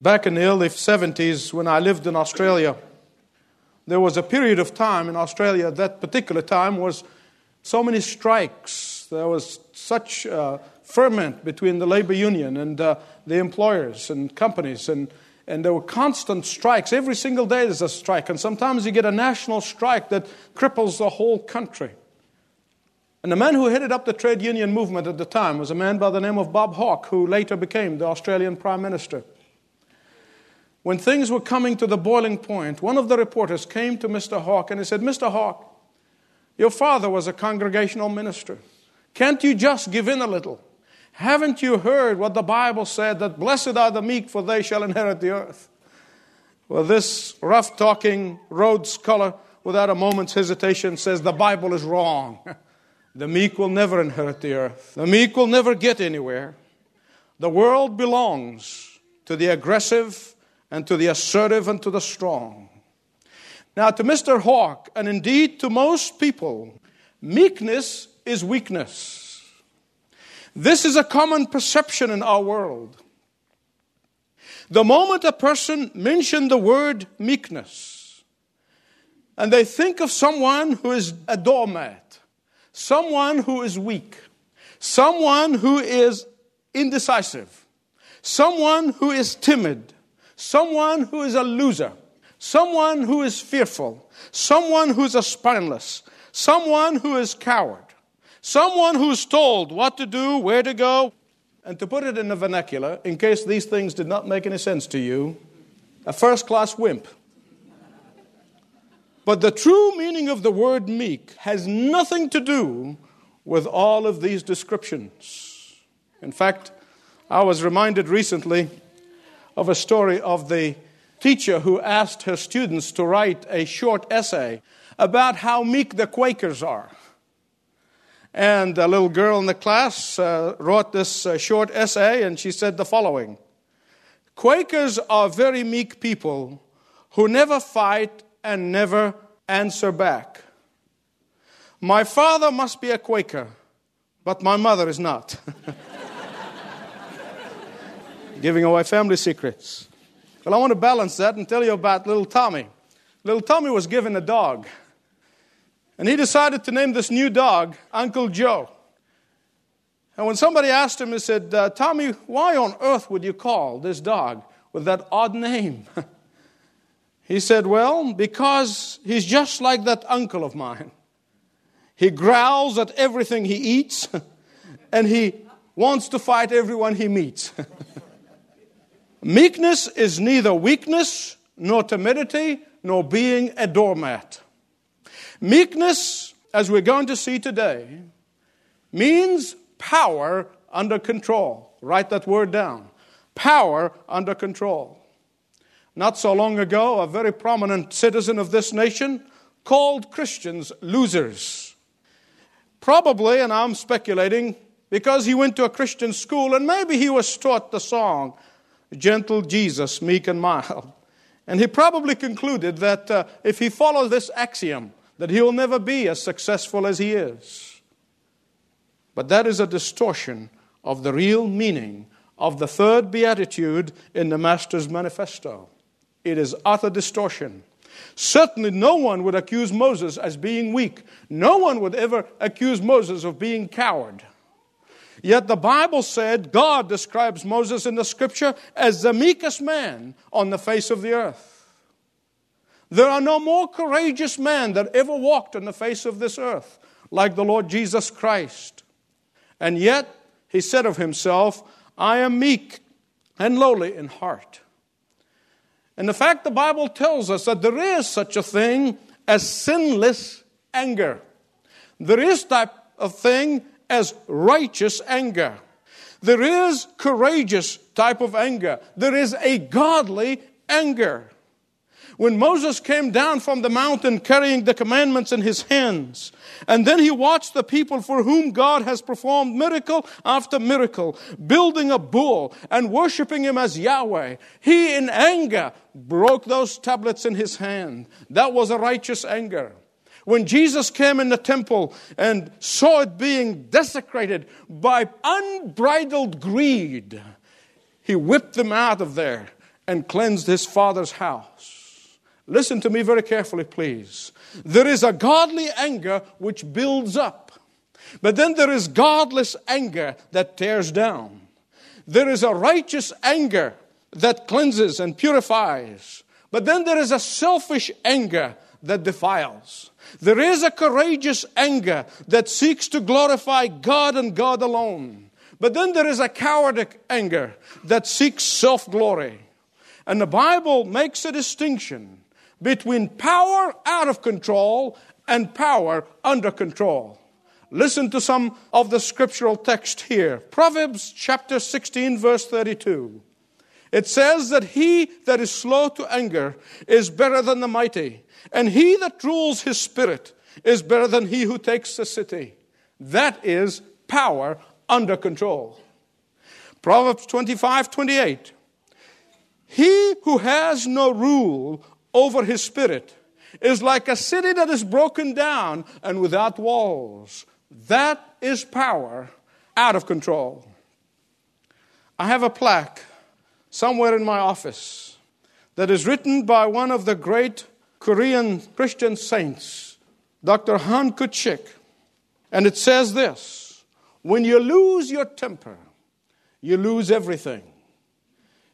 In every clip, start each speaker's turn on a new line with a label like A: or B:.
A: Back in the early 70s, when I lived in Australia, there was a period of time in Australia, that particular time was so many strikes. There was such uh, ferment between the labor union and uh, the employers and companies, and, and there were constant strikes. Every single day there's a strike, and sometimes you get a national strike that cripples the whole country. And the man who headed up the trade union movement at the time was a man by the name of Bob Hawke, who later became the Australian Prime Minister. When things were coming to the boiling point, one of the reporters came to Mr. Hawke and he said, Mr. Hawke, your father was a congregational minister. Can't you just give in a little? Haven't you heard what the Bible said that blessed are the meek, for they shall inherit the earth? Well, this rough talking Rhodes scholar, without a moment's hesitation, says the Bible is wrong. The meek will never inherit the earth, the meek will never get anywhere. The world belongs to the aggressive and to the assertive and to the strong. Now, to Mr. Hawke, and indeed to most people, meekness is weakness. This is a common perception in our world. The moment a person mentions the word meekness, and they think of someone who is a doormat, someone who is weak, someone who is indecisive, someone who is timid, someone who is a loser, someone who is fearful, someone who is a spineless, someone who is coward, someone who's told what to do, where to go. And to put it in the vernacular, in case these things did not make any sense to you, a first class wimp. But the true meaning of the word meek has nothing to do with all of these descriptions. In fact, I was reminded recently of a story of the teacher who asked her students to write a short essay about how meek the Quakers are. And a little girl in the class uh, wrote this uh, short essay, and she said the following Quakers are very meek people who never fight and never answer back. My father must be a Quaker, but my mother is not. giving away family secrets. Well, I want to balance that and tell you about little Tommy. Little Tommy was given a dog, and he decided to name this new dog Uncle Joe. And when somebody asked him, he said, uh, Tommy, why on earth would you call this dog with that odd name? he said, Well, because he's just like that uncle of mine. He growls at everything he eats, and he wants to fight everyone he meets. Meekness is neither weakness, nor timidity, nor being a doormat. Meekness, as we're going to see today, means power under control. Write that word down. Power under control. Not so long ago, a very prominent citizen of this nation called Christians losers. Probably, and I'm speculating, because he went to a Christian school and maybe he was taught the song, gentle Jesus, meek and mild. And he probably concluded that uh, if he follows this axiom, that he will never be as successful as he is. But that is a distortion of the real meaning of the third beatitude in the Master's manifesto. It is utter distortion. Certainly, no one would accuse Moses as being weak. No one would ever accuse Moses of being coward. Yet the Bible said God describes Moses in the scripture as the meekest man on the face of the earth. There are no more courageous men that ever walked on the face of this earth like the Lord Jesus Christ. And yet, he said of himself, I am meek and lowly in heart. And the fact the Bible tells us that there is such a thing as sinless anger. There is type of thing as righteous anger. There is courageous type of anger. There is a godly anger. When Moses came down from the mountain carrying the commandments in his hands, and then he watched the people for whom God has performed miracle after miracle, building a bull and worshiping him as Yahweh, he in anger broke those tablets in his hand. That was a righteous anger. When Jesus came in the temple and saw it being desecrated by unbridled greed, he whipped them out of there and cleansed his father's house. Listen to me very carefully, please. There is a godly anger which builds up, but then there is godless anger that tears down. There is a righteous anger that cleanses and purifies, but then there is a selfish anger that defiles. There is a courageous anger that seeks to glorify God and God alone. But then there is a cowardly anger that seeks self glory. And the Bible makes a distinction between power out of control and power under control. Listen to some of the scriptural text here. Proverbs chapter 16, verse 32. It says that he that is slow to anger is better than the mighty, and he that rules his spirit is better than he who takes a city. That is power under control. Proverbs 25 28. He who has no rule over his spirit is like a city that is broken down and without walls. That is power out of control. I have a plaque somewhere in my office that is written by one of the great Korean Christian saints, Dr. Han Kyung-chik. And it says this When you lose your temper, you lose everything.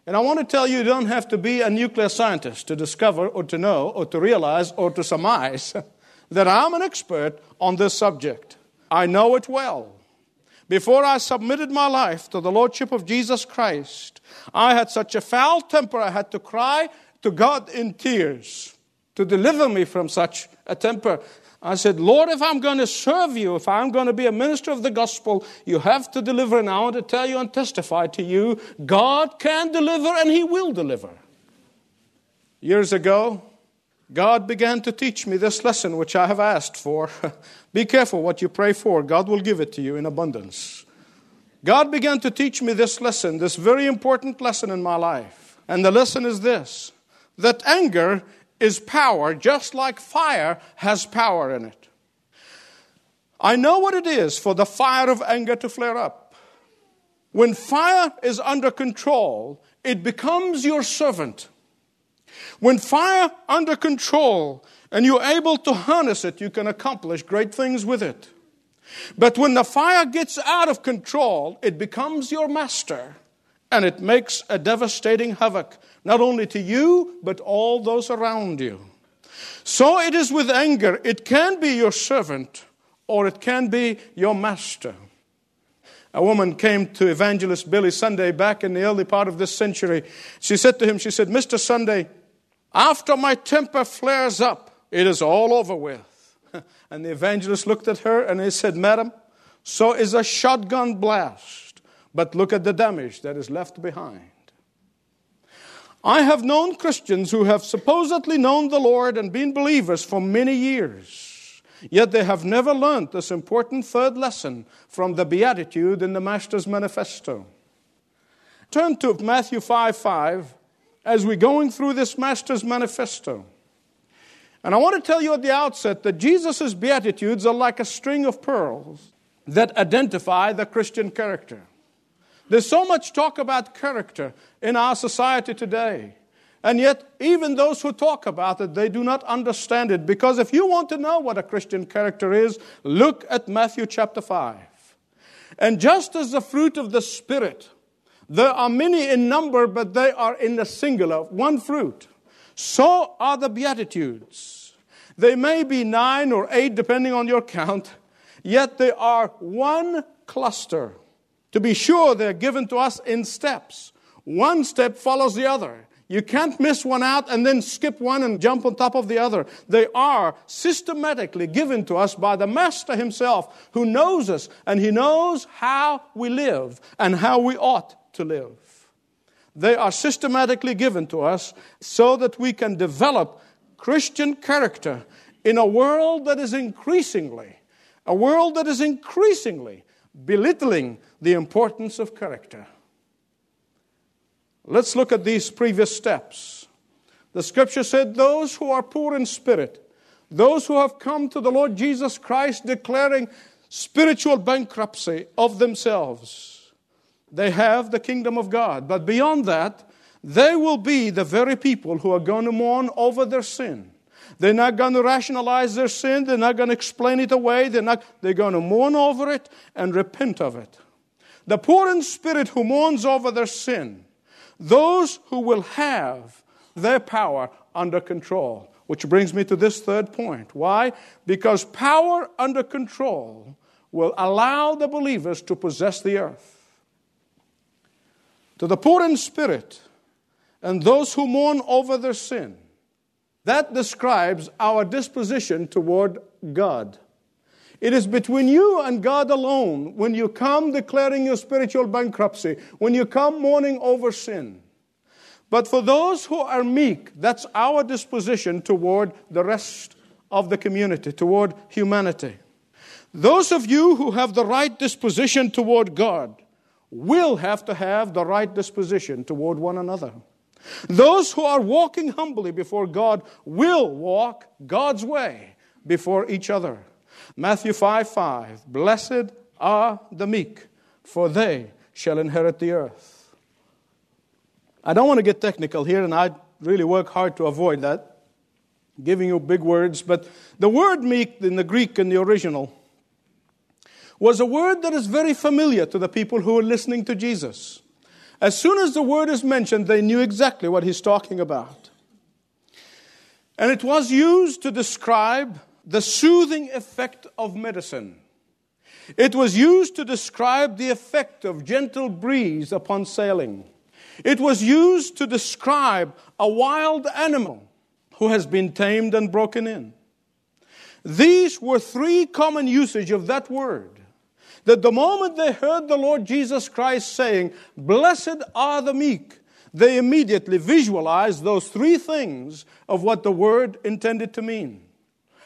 A: And I want to tell you, you don't have to be a nuclear scientist to discover or to know or to realize or to surmise that I'm an expert on this subject. I know it well. Before I submitted my life to the Lordship of Jesus Christ, I had such a foul temper I had to cry to God in tears to deliver me from such a temper. I said, Lord, if I'm going to serve you, if I'm going to be a minister of the gospel, you have to deliver. And I want to tell you and testify to you God can deliver and He will deliver. Years ago, God began to teach me this lesson, which I have asked for. Be careful what you pray for, God will give it to you in abundance. God began to teach me this lesson, this very important lesson in my life. And the lesson is this that anger is power, just like fire has power in it. I know what it is for the fire of anger to flare up. When fire is under control, it becomes your servant. When fire under control and you're able to harness it, you can accomplish great things with it. But when the fire gets out of control, it becomes your master and it makes a devastating havoc, not only to you, but all those around you. So it is with anger. It can be your servant or it can be your master. A woman came to evangelist Billy Sunday back in the early part of this century. She said to him, She said, Mr. Sunday, after my temper flares up, it is all over with. And the evangelist looked at her and he said, Madam, so is a shotgun blast, but look at the damage that is left behind. I have known Christians who have supposedly known the Lord and been believers for many years, yet they have never learned this important third lesson from the Beatitude in the Master's Manifesto. Turn to Matthew 5 5 as we're going through this Master's Manifesto. And I want to tell you at the outset that Jesus' Beatitudes are like a string of pearls that identify the Christian character. There's so much talk about character in our society today. And yet, even those who talk about it, they do not understand it. Because if you want to know what a Christian character is, look at Matthew chapter 5. And just as the fruit of the Spirit there are many in number, but they are in the singular, one fruit. So are the Beatitudes. They may be nine or eight, depending on your count, yet they are one cluster. To be sure, they're given to us in steps. One step follows the other. You can't miss one out and then skip one and jump on top of the other. They are systematically given to us by the Master Himself who knows us and He knows how we live and how we ought to live. They are systematically given to us so that we can develop Christian character in a world that is increasingly, a world that is increasingly belittling the importance of character. Let's look at these previous steps. The scripture said, Those who are poor in spirit, those who have come to the Lord Jesus Christ declaring spiritual bankruptcy of themselves, they have the kingdom of God. But beyond that, they will be the very people who are going to mourn over their sin. They're not going to rationalize their sin. They're not going to explain it away. They're, not, they're going to mourn over it and repent of it. The poor in spirit who mourns over their sin, those who will have their power under control. Which brings me to this third point. Why? Because power under control will allow the believers to possess the earth. To the poor in spirit and those who mourn over their sin, that describes our disposition toward God. It is between you and God alone when you come declaring your spiritual bankruptcy, when you come mourning over sin. But for those who are meek, that's our disposition toward the rest of the community, toward humanity. Those of you who have the right disposition toward God will have to have the right disposition toward one another. Those who are walking humbly before God will walk God's way before each other. Matthew 5 5 Blessed are the meek, for they shall inherit the earth. I don't want to get technical here, and I really work hard to avoid that, giving you big words, but the word meek in the Greek in the original was a word that is very familiar to the people who were listening to Jesus. As soon as the word is mentioned, they knew exactly what he's talking about. And it was used to describe the soothing effect of medicine. It was used to describe the effect of gentle breeze upon sailing. It was used to describe a wild animal who has been tamed and broken in. These were three common usage of that word. That the moment they heard the Lord Jesus Christ saying, Blessed are the meek, they immediately visualized those three things of what the word intended to mean.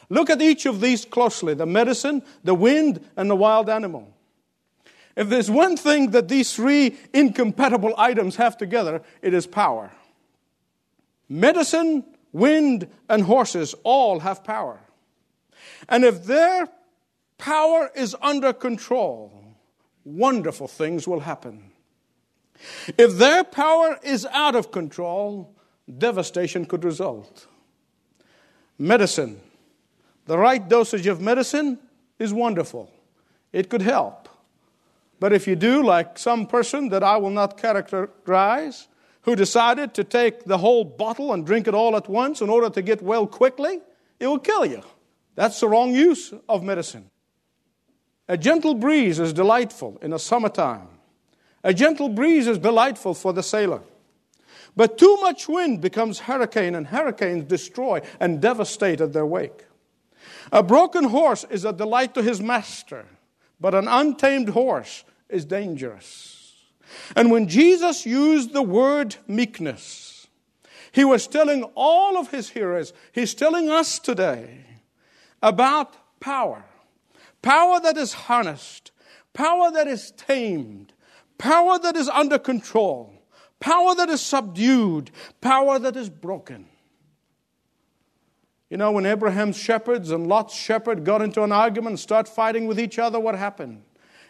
A: Look at each of these closely the medicine, the wind, and the wild animal. If there's one thing that these three incompatible items have together, it is power. Medicine, wind, and horses all have power. And if their power is under control, wonderful things will happen. If their power is out of control, devastation could result. Medicine, the right dosage of medicine is wonderful. It could help. But if you do, like some person that I will not characterize, who decided to take the whole bottle and drink it all at once in order to get well quickly, it will kill you. That's the wrong use of medicine. A gentle breeze is delightful in the summertime. A gentle breeze is delightful for the sailor. But too much wind becomes hurricane, and hurricanes destroy and devastate at their wake. A broken horse is a delight to his master, but an untamed horse is dangerous. And when Jesus used the word meekness, he was telling all of his hearers, he's telling us today about power. Power that is harnessed, power that is tamed, power that is under control, power that is subdued, power that is broken. You know, when Abraham's shepherds and Lot's shepherd got into an argument and start fighting with each other, what happened?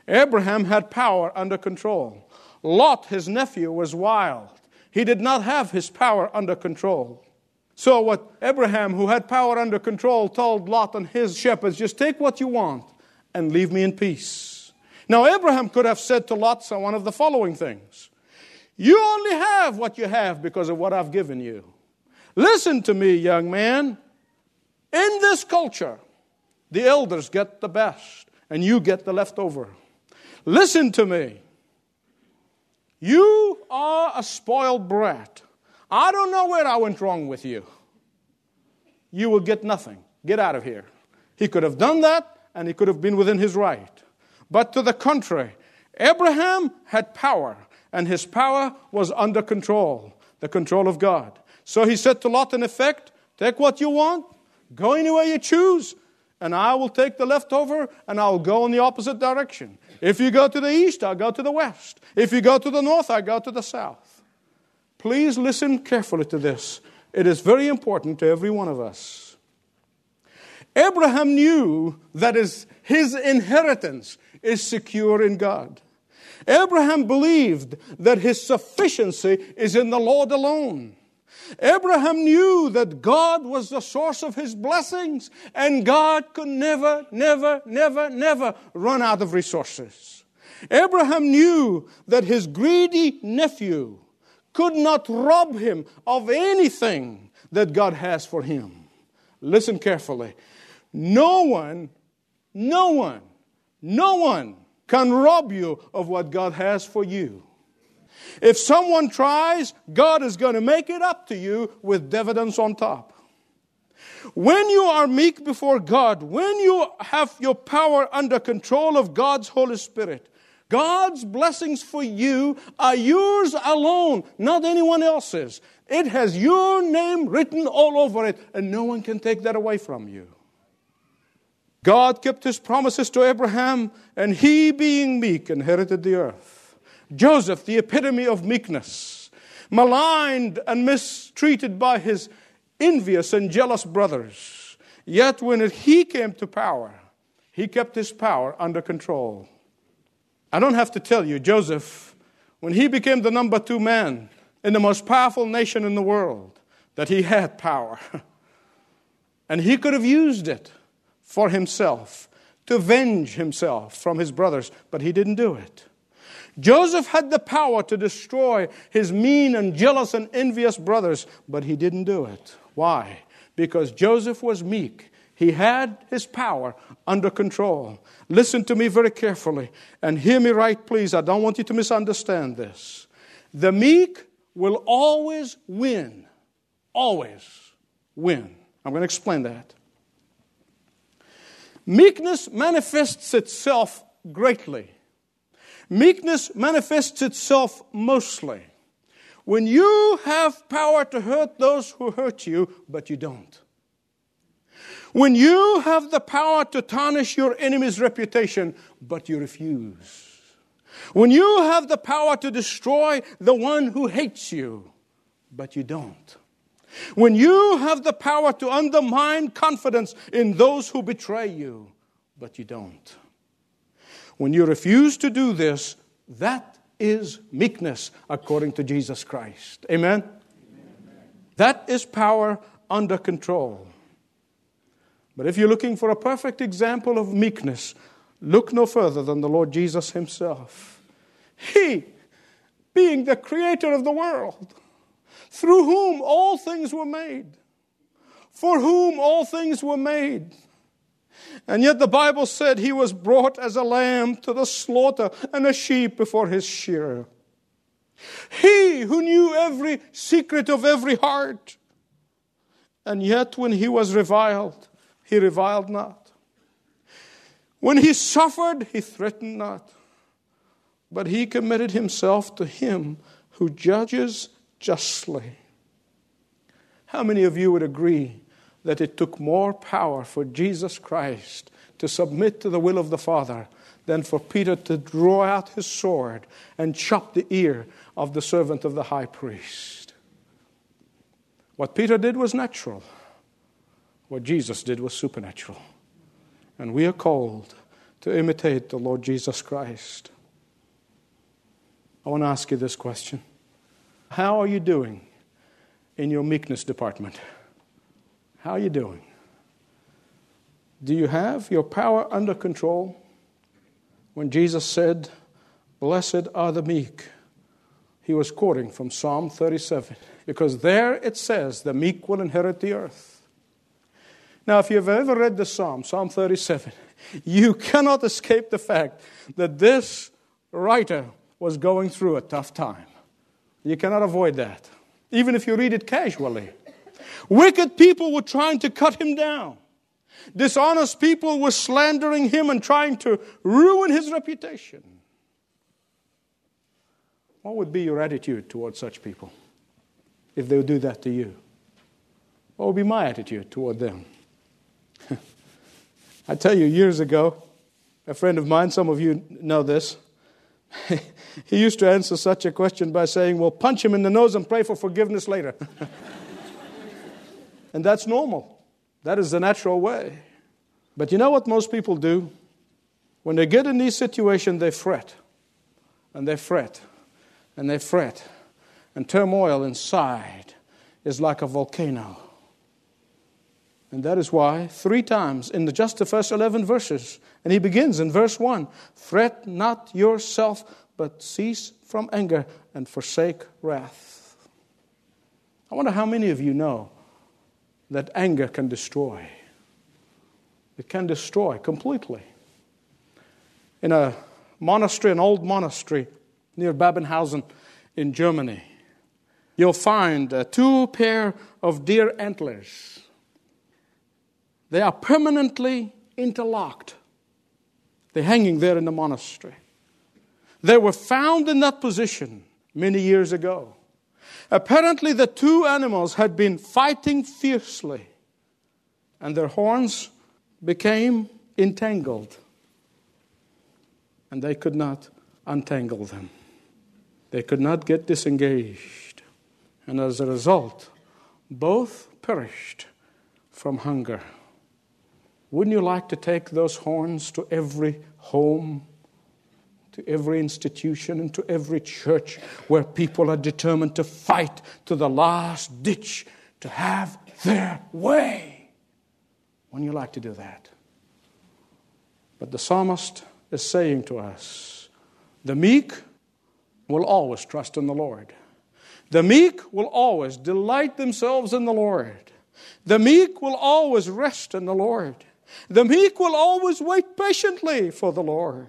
A: Abraham had power under control. Lot, his nephew, was wild. He did not have his power under control. So, what Abraham, who had power under control, told Lot and his shepherds just take what you want and leave me in peace. Now, Abraham could have said to Lot one of the following things You only have what you have because of what I've given you. Listen to me, young man. In this culture, the elders get the best, and you get the leftover. Listen to me. You are a spoiled brat. I don't know where I went wrong with you. You will get nothing. Get out of here. He could have done that, and he could have been within his right. But to the contrary, Abraham had power, and his power was under control, the control of God. So he said to Lot, in effect, Take what you want, Go anywhere you choose, and I will take the leftover and I'll go in the opposite direction. If you go to the east, I'll go to the west. If you go to the north, I go to the south. Please listen carefully to this. It is very important to every one of us. Abraham knew that his, his inheritance is secure in God. Abraham believed that his sufficiency is in the Lord alone. Abraham knew that God was the source of his blessings, and God could never, never, never, never run out of resources. Abraham knew that his greedy nephew could not rob him of anything that God has for him. Listen carefully. No one, no one, no one can rob you of what God has for you. If someone tries, God is going to make it up to you with dividends on top. When you are meek before God, when you have your power under control of God's Holy Spirit, God's blessings for you are yours alone, not anyone else's. It has your name written all over it, and no one can take that away from you. God kept his promises to Abraham, and he, being meek, inherited the earth. Joseph, the epitome of meekness, maligned and mistreated by his envious and jealous brothers. Yet when he came to power, he kept his power under control. I don't have to tell you, Joseph, when he became the number two man in the most powerful nation in the world, that he had power. and he could have used it for himself to avenge himself from his brothers, but he didn't do it. Joseph had the power to destroy his mean and jealous and envious brothers, but he didn't do it. Why? Because Joseph was meek. He had his power under control. Listen to me very carefully and hear me right, please. I don't want you to misunderstand this. The meek will always win. Always win. I'm going to explain that. Meekness manifests itself greatly. Meekness manifests itself mostly when you have power to hurt those who hurt you, but you don't. When you have the power to tarnish your enemy's reputation, but you refuse. When you have the power to destroy the one who hates you, but you don't. When you have the power to undermine confidence in those who betray you, but you don't. When you refuse to do this, that is meekness according to Jesus Christ. Amen? Amen? That is power under control. But if you're looking for a perfect example of meekness, look no further than the Lord Jesus Himself. He, being the creator of the world, through whom all things were made, for whom all things were made. And yet the Bible said he was brought as a lamb to the slaughter and a sheep before his shearer. He who knew every secret of every heart. And yet when he was reviled, he reviled not. When he suffered, he threatened not. But he committed himself to him who judges justly. How many of you would agree that it took more power for Jesus Christ to submit to the will of the Father than for Peter to draw out his sword and chop the ear of the servant of the high priest? What Peter did was natural. What Jesus did was supernatural. And we are called to imitate the Lord Jesus Christ. I want to ask you this question How are you doing in your meekness department? How are you doing? Do you have your power under control? When Jesus said, Blessed are the meek, he was quoting from Psalm 37, because there it says, The meek will inherit the earth. Now, if you've ever read the Psalm, Psalm 37, you cannot escape the fact that this writer was going through a tough time. You cannot avoid that, even if you read it casually. Wicked people were trying to cut him down. Dishonest people were slandering him and trying to ruin his reputation. What would be your attitude towards such people if they would do that to you? What would be my attitude toward them? I tell you, years ago, a friend of mine, some of you know this, he used to answer such a question by saying, Well, punch him in the nose and pray for forgiveness later. and that's normal. That is the natural way. But you know what most people do? When they get in these situations, they fret and they fret and they fret. And turmoil inside is like a volcano. And that is why, three times in the, just the first 11 verses, and he begins in verse 1 Fret not yourself, but cease from anger and forsake wrath. I wonder how many of you know that anger can destroy. It can destroy completely. In a monastery, an old monastery near Bebenhausen in Germany, you'll find uh, two pair of deer antlers. They are permanently interlocked. They're hanging there in the monastery. They were found in that position many years ago. Apparently, the two animals had been fighting fiercely, and their horns became entangled, and they could not untangle them. They could not get disengaged, and as a result, both perished from hunger. Wouldn't you like to take those horns to every home to every institution and to every church where people are determined to fight to the last ditch to have their way. When you like to do that. But the psalmist is saying to us the meek will always trust in the Lord. The meek will always delight themselves in the Lord. The meek will always rest in the Lord. The meek will always wait patiently for the Lord.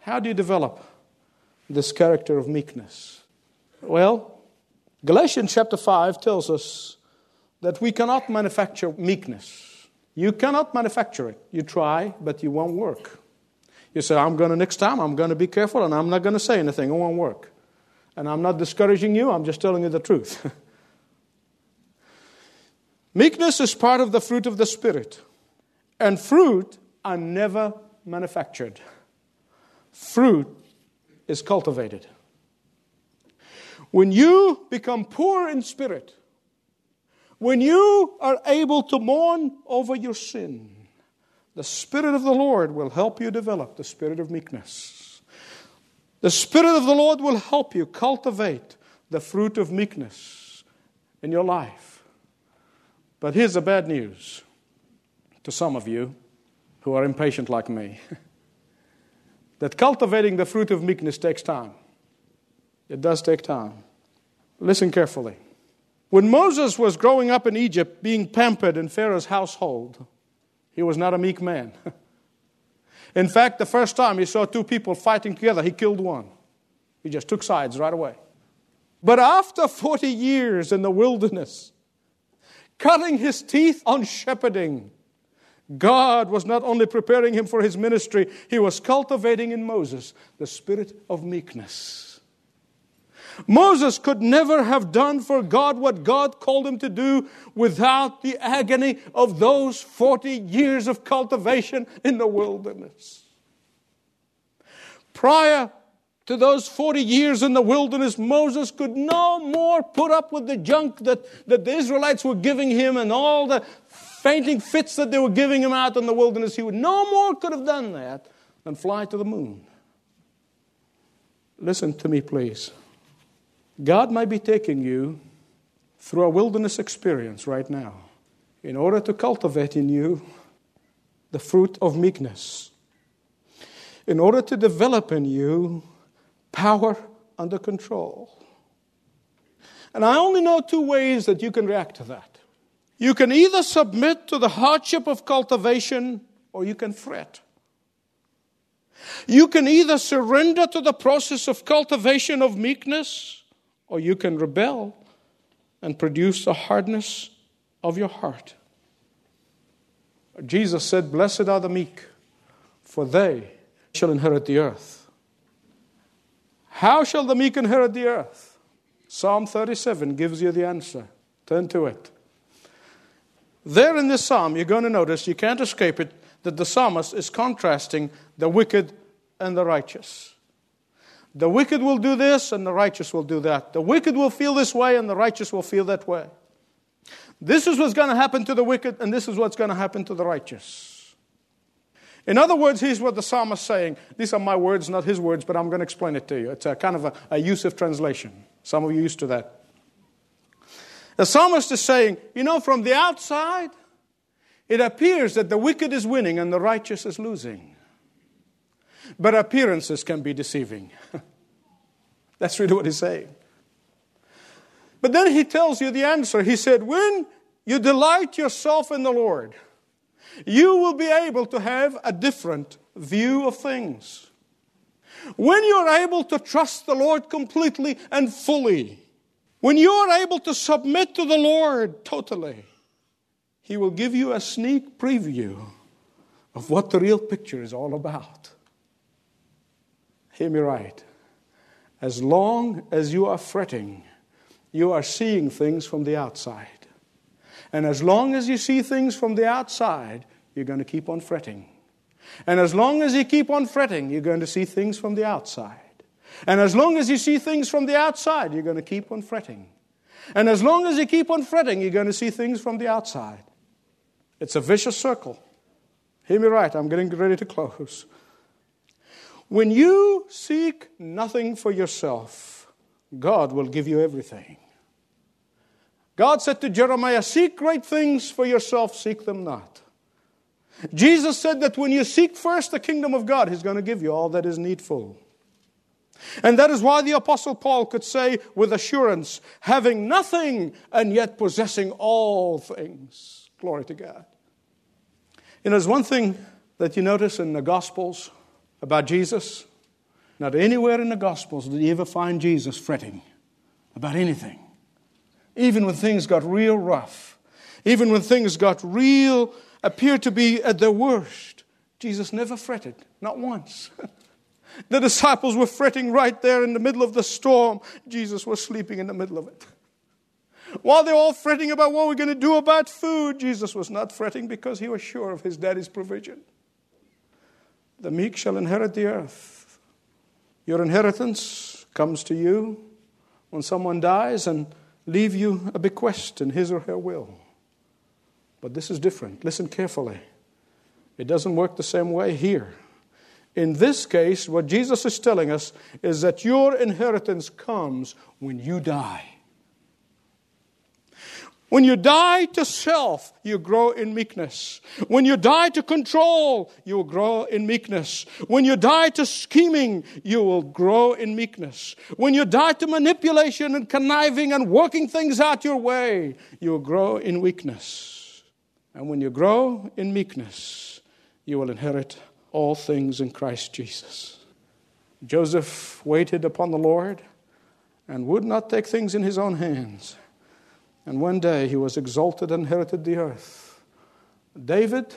A: How do you develop this character of meekness? Well, Galatians chapter 5 tells us that we cannot manufacture meekness. You cannot manufacture it. You try, but you won't work. You say, I'm going to next time, I'm going to be careful, and I'm not going to say anything. It won't work. And I'm not discouraging you, I'm just telling you the truth. Meekness is part of the fruit of the Spirit. And fruit are never manufactured fruit is cultivated. When you become poor in spirit, when you are able to mourn over your sin, the Spirit of the Lord will help you develop the spirit of meekness. The Spirit of the Lord will help you cultivate the fruit of meekness in your life. But here's the bad news to some of you who are impatient like me. that cultivating the fruit of meekness takes time. It does take time. Listen carefully. When Moses was growing up in Egypt, being pampered in Pharaoh's household, he was not a meek man. in fact, the first time he saw two people fighting together, he killed one. He just took sides right away. But after 40 years in the wilderness, cutting his teeth on shepherding, God was not only preparing him for his ministry, he was cultivating in Moses the spirit of meekness. Moses could never have done for God what God called him to do without the agony of those 40 years of cultivation in the wilderness. Prior to those 40 years in the wilderness, Moses could no more put up with the junk that, that the Israelites were giving him and all the fainting fits that they were giving him out in the wilderness, he would no more could have done that than fly to the moon. Listen to me, please. God might be taking you through a wilderness experience right now in order to cultivate in you the fruit of meekness, in order to develop in you power under control. And I only know two ways that you can react to that. You can either submit to the hardship of cultivation or you can fret. You can either surrender to the process of cultivation of meekness or you can rebel and produce the hardness of your heart. Jesus said, Blessed are the meek, for they shall inherit the earth. How shall the meek inherit the earth? Psalm 37 gives you the answer. Turn to it. There in this psalm, you're going to notice, you can't escape it, that the psalmist is contrasting the wicked and the righteous. The wicked will do this and the righteous will do that. The wicked will feel this way and the righteous will feel that way. This is what's going to happen to the wicked and this is what's going to happen to the righteous. In other words, here's what the psalmist is saying. These are my words, not his words, but I'm going to explain it to you. It's a kind of a, a use of translation. Some of you used to that. The psalmist is saying, you know, from the outside, it appears that the wicked is winning and the righteous is losing. But appearances can be deceiving. That's really what he's saying. But then he tells you the answer. He said, When you delight yourself in the Lord, you will be able to have a different view of things. When you're able to trust the Lord completely and fully, when you're able to submit to the Lord totally, He will give you a sneak preview of what the real picture is all about. Hear me right. As long as you are fretting, you are seeing things from the outside. And as long as you see things from the outside, you're going to keep on fretting. And as long as you keep on fretting, you're going to see things from the outside. And as long as you see things from the outside, you're going to keep on fretting. And as long as you keep on fretting, you're going to see things from the outside. It's a vicious circle. Hear me right, I'm getting ready to close. When you seek nothing for yourself, God will give you everything. God said to Jeremiah, Seek great things for yourself, seek them not. Jesus said that when you seek first the kingdom of God, He's going to give you all that is needful. And that is why the Apostle Paul could say with assurance, having nothing and yet possessing all things. Glory to God. You know, there's one thing that you notice in the Gospels about Jesus. Not anywhere in the Gospels did you ever find Jesus fretting about anything even when things got real rough, even when things got real, appeared to be at their worst, Jesus never fretted, not once. the disciples were fretting right there in the middle of the storm. Jesus was sleeping in the middle of it. While they're all fretting about what we're going to do about food, Jesus was not fretting because he was sure of his daddy's provision. The meek shall inherit the earth. Your inheritance comes to you when someone dies, and leave you a bequest in his or her will. But this is different. Listen carefully. It doesn't work the same way here. In this case, what Jesus is telling us is that your inheritance comes when you die. When you die to self, you grow in meekness. When you die to control, you will grow in meekness. When you die to scheming, you will grow in meekness. When you die to manipulation and conniving and working things out your way, you will grow in weakness. And when you grow in meekness, you will inherit all things in Christ Jesus. Joseph waited upon the Lord and would not take things in his own hands. And one day he was exalted and inherited the earth. David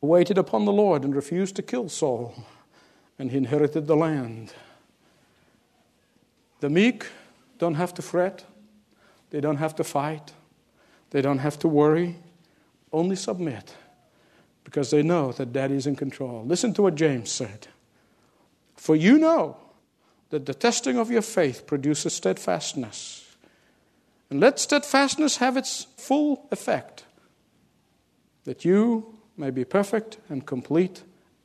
A: waited upon the Lord and refused to kill Saul, and he inherited the land. The meek don't have to fret, they don't have to fight, they don't have to worry, only submit because they know that daddy's in control. Listen to what James said. For you know that the testing of your faith produces steadfastness. And let steadfastness have its full effect, that you may be perfect and complete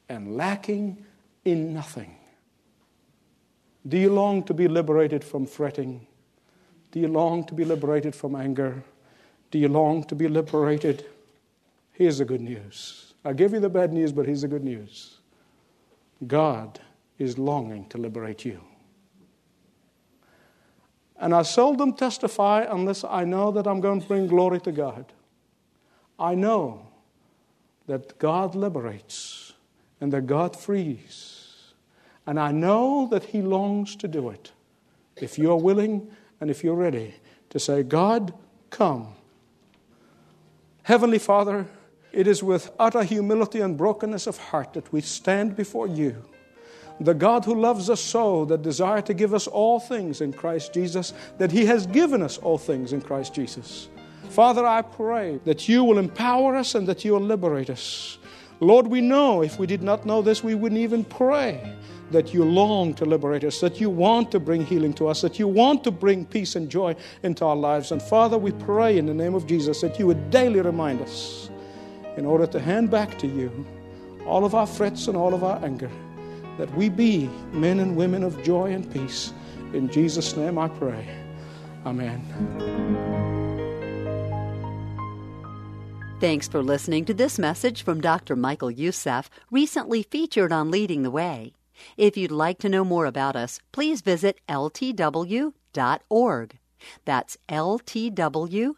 A: and lacking in nothing. Do you long to be liberated from fretting? Do you long to be liberated from anger? Do you long to be liberated? Here's the good news. I'll give you the bad news, but here's the good news God is longing to liberate you. And I seldom testify unless I know that I'm going to bring glory to God. I know that God liberates and that God frees. And I know that He longs to do it. If you're willing and if you're ready to say, God, come. Heavenly Father, it is with utter humility and brokenness of heart that we stand before you the God who loves us so, that desire to give us all things in Christ Jesus, that He has given us all things in Christ Jesus. Father, I pray that you will empower us and that you will liberate us. Lord, we know if we did not know this, we wouldn't even pray that you long to liberate us, that you want to bring healing to us, that you want to bring peace and joy into our lives. And Father, we pray in the name of Jesus that you would daily remind us in order to hand back to you all of our frets and all of our anger, that we be men and women of joy and peace. In Jesus' name I pray. Amen.
B: Thanks for listening to this message from Dr. Michael Youssef, recently featured on Leading the Way. If you'd like to know more about us, please visit ltw.org. That's ltw.org.